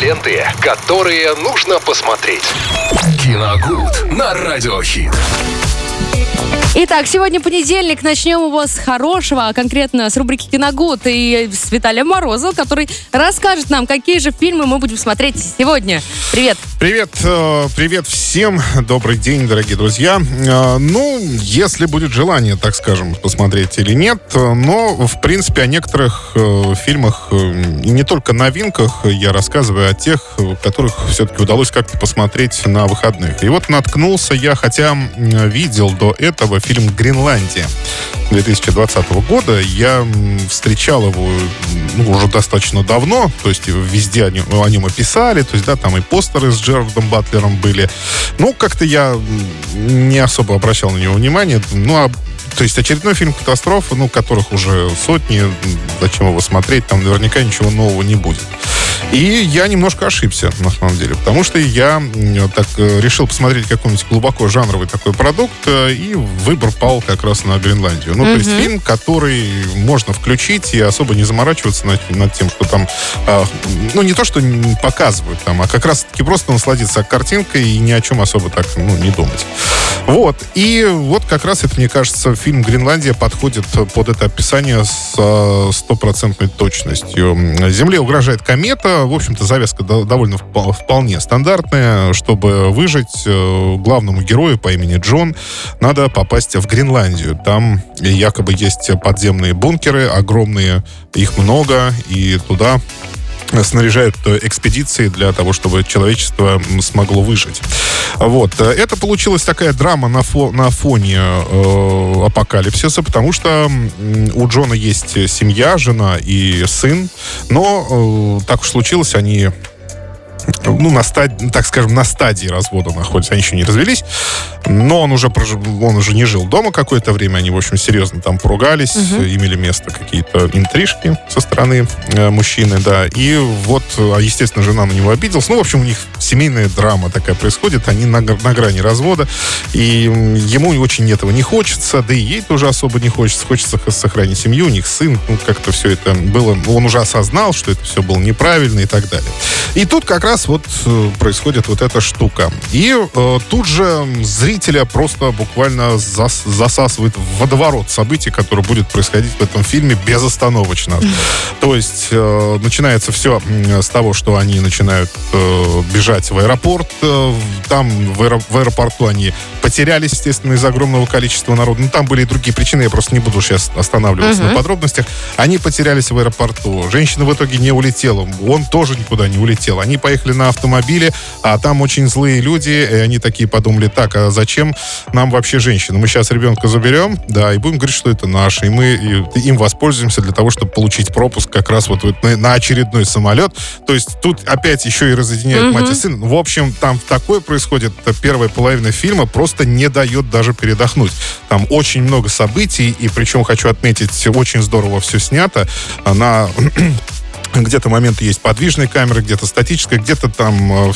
ленты, которые нужно посмотреть. Киногуд на радиохит. Итак, сегодня понедельник. Начнем его с хорошего, а конкретно с рубрики «Киногуд» и с Виталием Морозовым, который расскажет нам, какие же фильмы мы будем смотреть сегодня. Привет. Привет, э, привет всем. Добрый день, дорогие друзья. Э, ну, если будет желание, так скажем, посмотреть или нет, э, но, в принципе, о некоторых фильмах, не только новинках, я рассказываю, о тех, которых все-таки удалось как-то посмотреть на выходных. И вот наткнулся я, хотя видел до этого фильм «Гренландия» 2020 года. Я встречал его ну, уже достаточно давно, то есть везде о нем, о нем и писали, то есть, да, там и постеры с Джерардом Батлером были. Ну, как-то я не особо обращал на него внимание. Ну, а то есть очередной фильм катастрофы, ну, которых уже сотни, зачем его смотреть, там наверняка ничего нового не будет. И я немножко ошибся, на самом деле, потому что я так э, решил посмотреть какой-нибудь глубоко жанровый такой продукт, э, и выбор пал как раз на Гренландию. Ну, mm-hmm. то есть фильм, который можно включить и особо не заморачиваться над, над тем, что там, э, ну, не то, что показывают там, а как раз-таки просто насладиться картинкой и ни о чем особо так, ну, не думать. Вот. И вот как раз это, мне кажется, фильм «Гренландия» подходит под это описание с стопроцентной точностью. Земле угрожает комета, в общем-то, завязка довольно вполне стандартная. Чтобы выжить э, главному герою по имени Джон, надо попасть в Гренландию. Там якобы есть подземные бункеры, огромные, их много, и туда снаряжают экспедиции для того, чтобы человечество смогло выжить. Вот. Это получилась такая драма на, фо на фоне э, апокалипсиса, потому что у Джона есть семья, жена и сын, но э, так уж случилось, они ну, на стадии, так скажем, на стадии развода находятся. Они еще не развелись, но он уже, прож... он уже не жил дома какое-то время. Они, в общем, серьезно там поругались, угу. имели место какие-то интрижки со стороны э, мужчины, да. И вот, а, естественно, жена на него обиделась. Ну, в общем, у них семейная драма такая происходит. Они на, на грани развода, и ему очень этого не хочется, да и ей тоже особо не хочется. Хочется сохранить семью, у них сын. Ну, как-то все это было... Он уже осознал, что это все было неправильно и так далее. И тут как раз вот э, происходит вот эта штука. И э, тут же зрителя просто буквально зас, засасывает в водоворот событий, который будет происходить в этом фильме безостановочно. То есть э, начинается все с того, что они начинают э, бежать в аэропорт. Э, там в, аэро, в аэропорту они потерялись, естественно, из огромного количества народа. Ну, там были и другие причины, я просто не буду сейчас останавливаться uh-huh. на подробностях. Они потерялись в аэропорту. Женщина в итоге не улетела. Он тоже никуда не улетел. Они поехали поехали на автомобиле, а там очень злые люди, и они такие подумали, так, а зачем нам вообще женщины? Мы сейчас ребенка заберем, да, и будем говорить, что это наш, и мы и, им воспользуемся для того, чтобы получить пропуск как раз вот, вот на, на очередной самолет. То есть тут опять еще и разъединяют mm-hmm. мать и сын. В общем, там такое происходит, первая половина фильма просто не дает даже передохнуть. Там очень много событий, и причем хочу отметить, очень здорово все снято. На где-то моменты есть подвижной камеры, где-то статическая, где-то там э,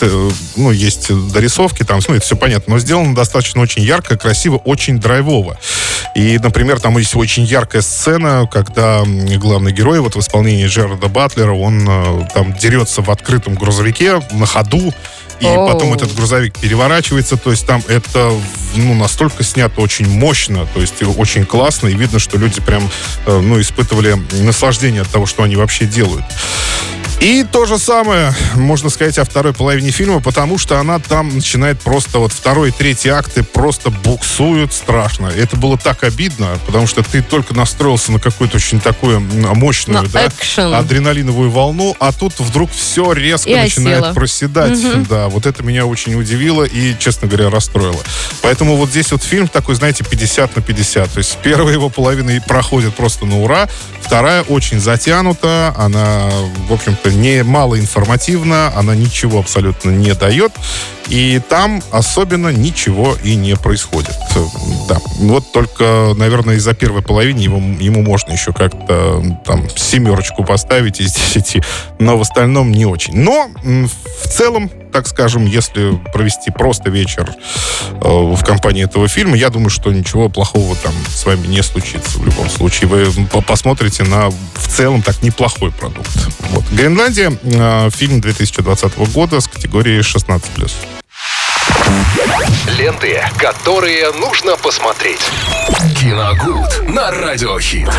э, ну, есть дорисовки, там, ну, это все понятно, но сделано достаточно очень ярко, красиво, очень драйвово. И, например, там есть очень яркая сцена, когда главный герой, вот в исполнении Джерарда Батлера, он э, там дерется в открытом грузовике на ходу, и Оу. потом этот грузовик переворачивается, то есть там это ну, настолько снято очень мощно, то есть очень классно, и видно, что люди прям э, ну, испытывали наслаждение от того, что они вообще делают. И то же самое, можно сказать, о второй половине фильма, потому что она там начинает просто, вот второй и третий акты просто буксуют страшно. Это было так обидно, потому что ты только настроился на какую-то очень такую мощную, на да, экшен. адреналиновую волну, а тут вдруг все резко и начинает осела. проседать. Угу. Да, вот это меня очень удивило и, честно говоря, расстроило. Поэтому вот здесь вот фильм такой, знаете, 50 на 50. То есть первая его половина проходит просто на ура, вторая очень затянута, она, в общем-то, не мало информативна, она ничего абсолютно не дает. И там особенно ничего и не происходит. Да. Вот только, наверное, из-за первой половины ему, ему можно еще как-то там семерочку поставить из десяти, но в остальном не очень. Но в целом так скажем, если провести просто вечер э, в компании этого фильма, я думаю, что ничего плохого там с вами не случится в любом случае. Вы посмотрите на в целом так неплохой продукт. Вот. Гренландия, э, фильм 2020 года с категорией 16+. Ленты, которые нужно посмотреть. Киногуд на радиохит.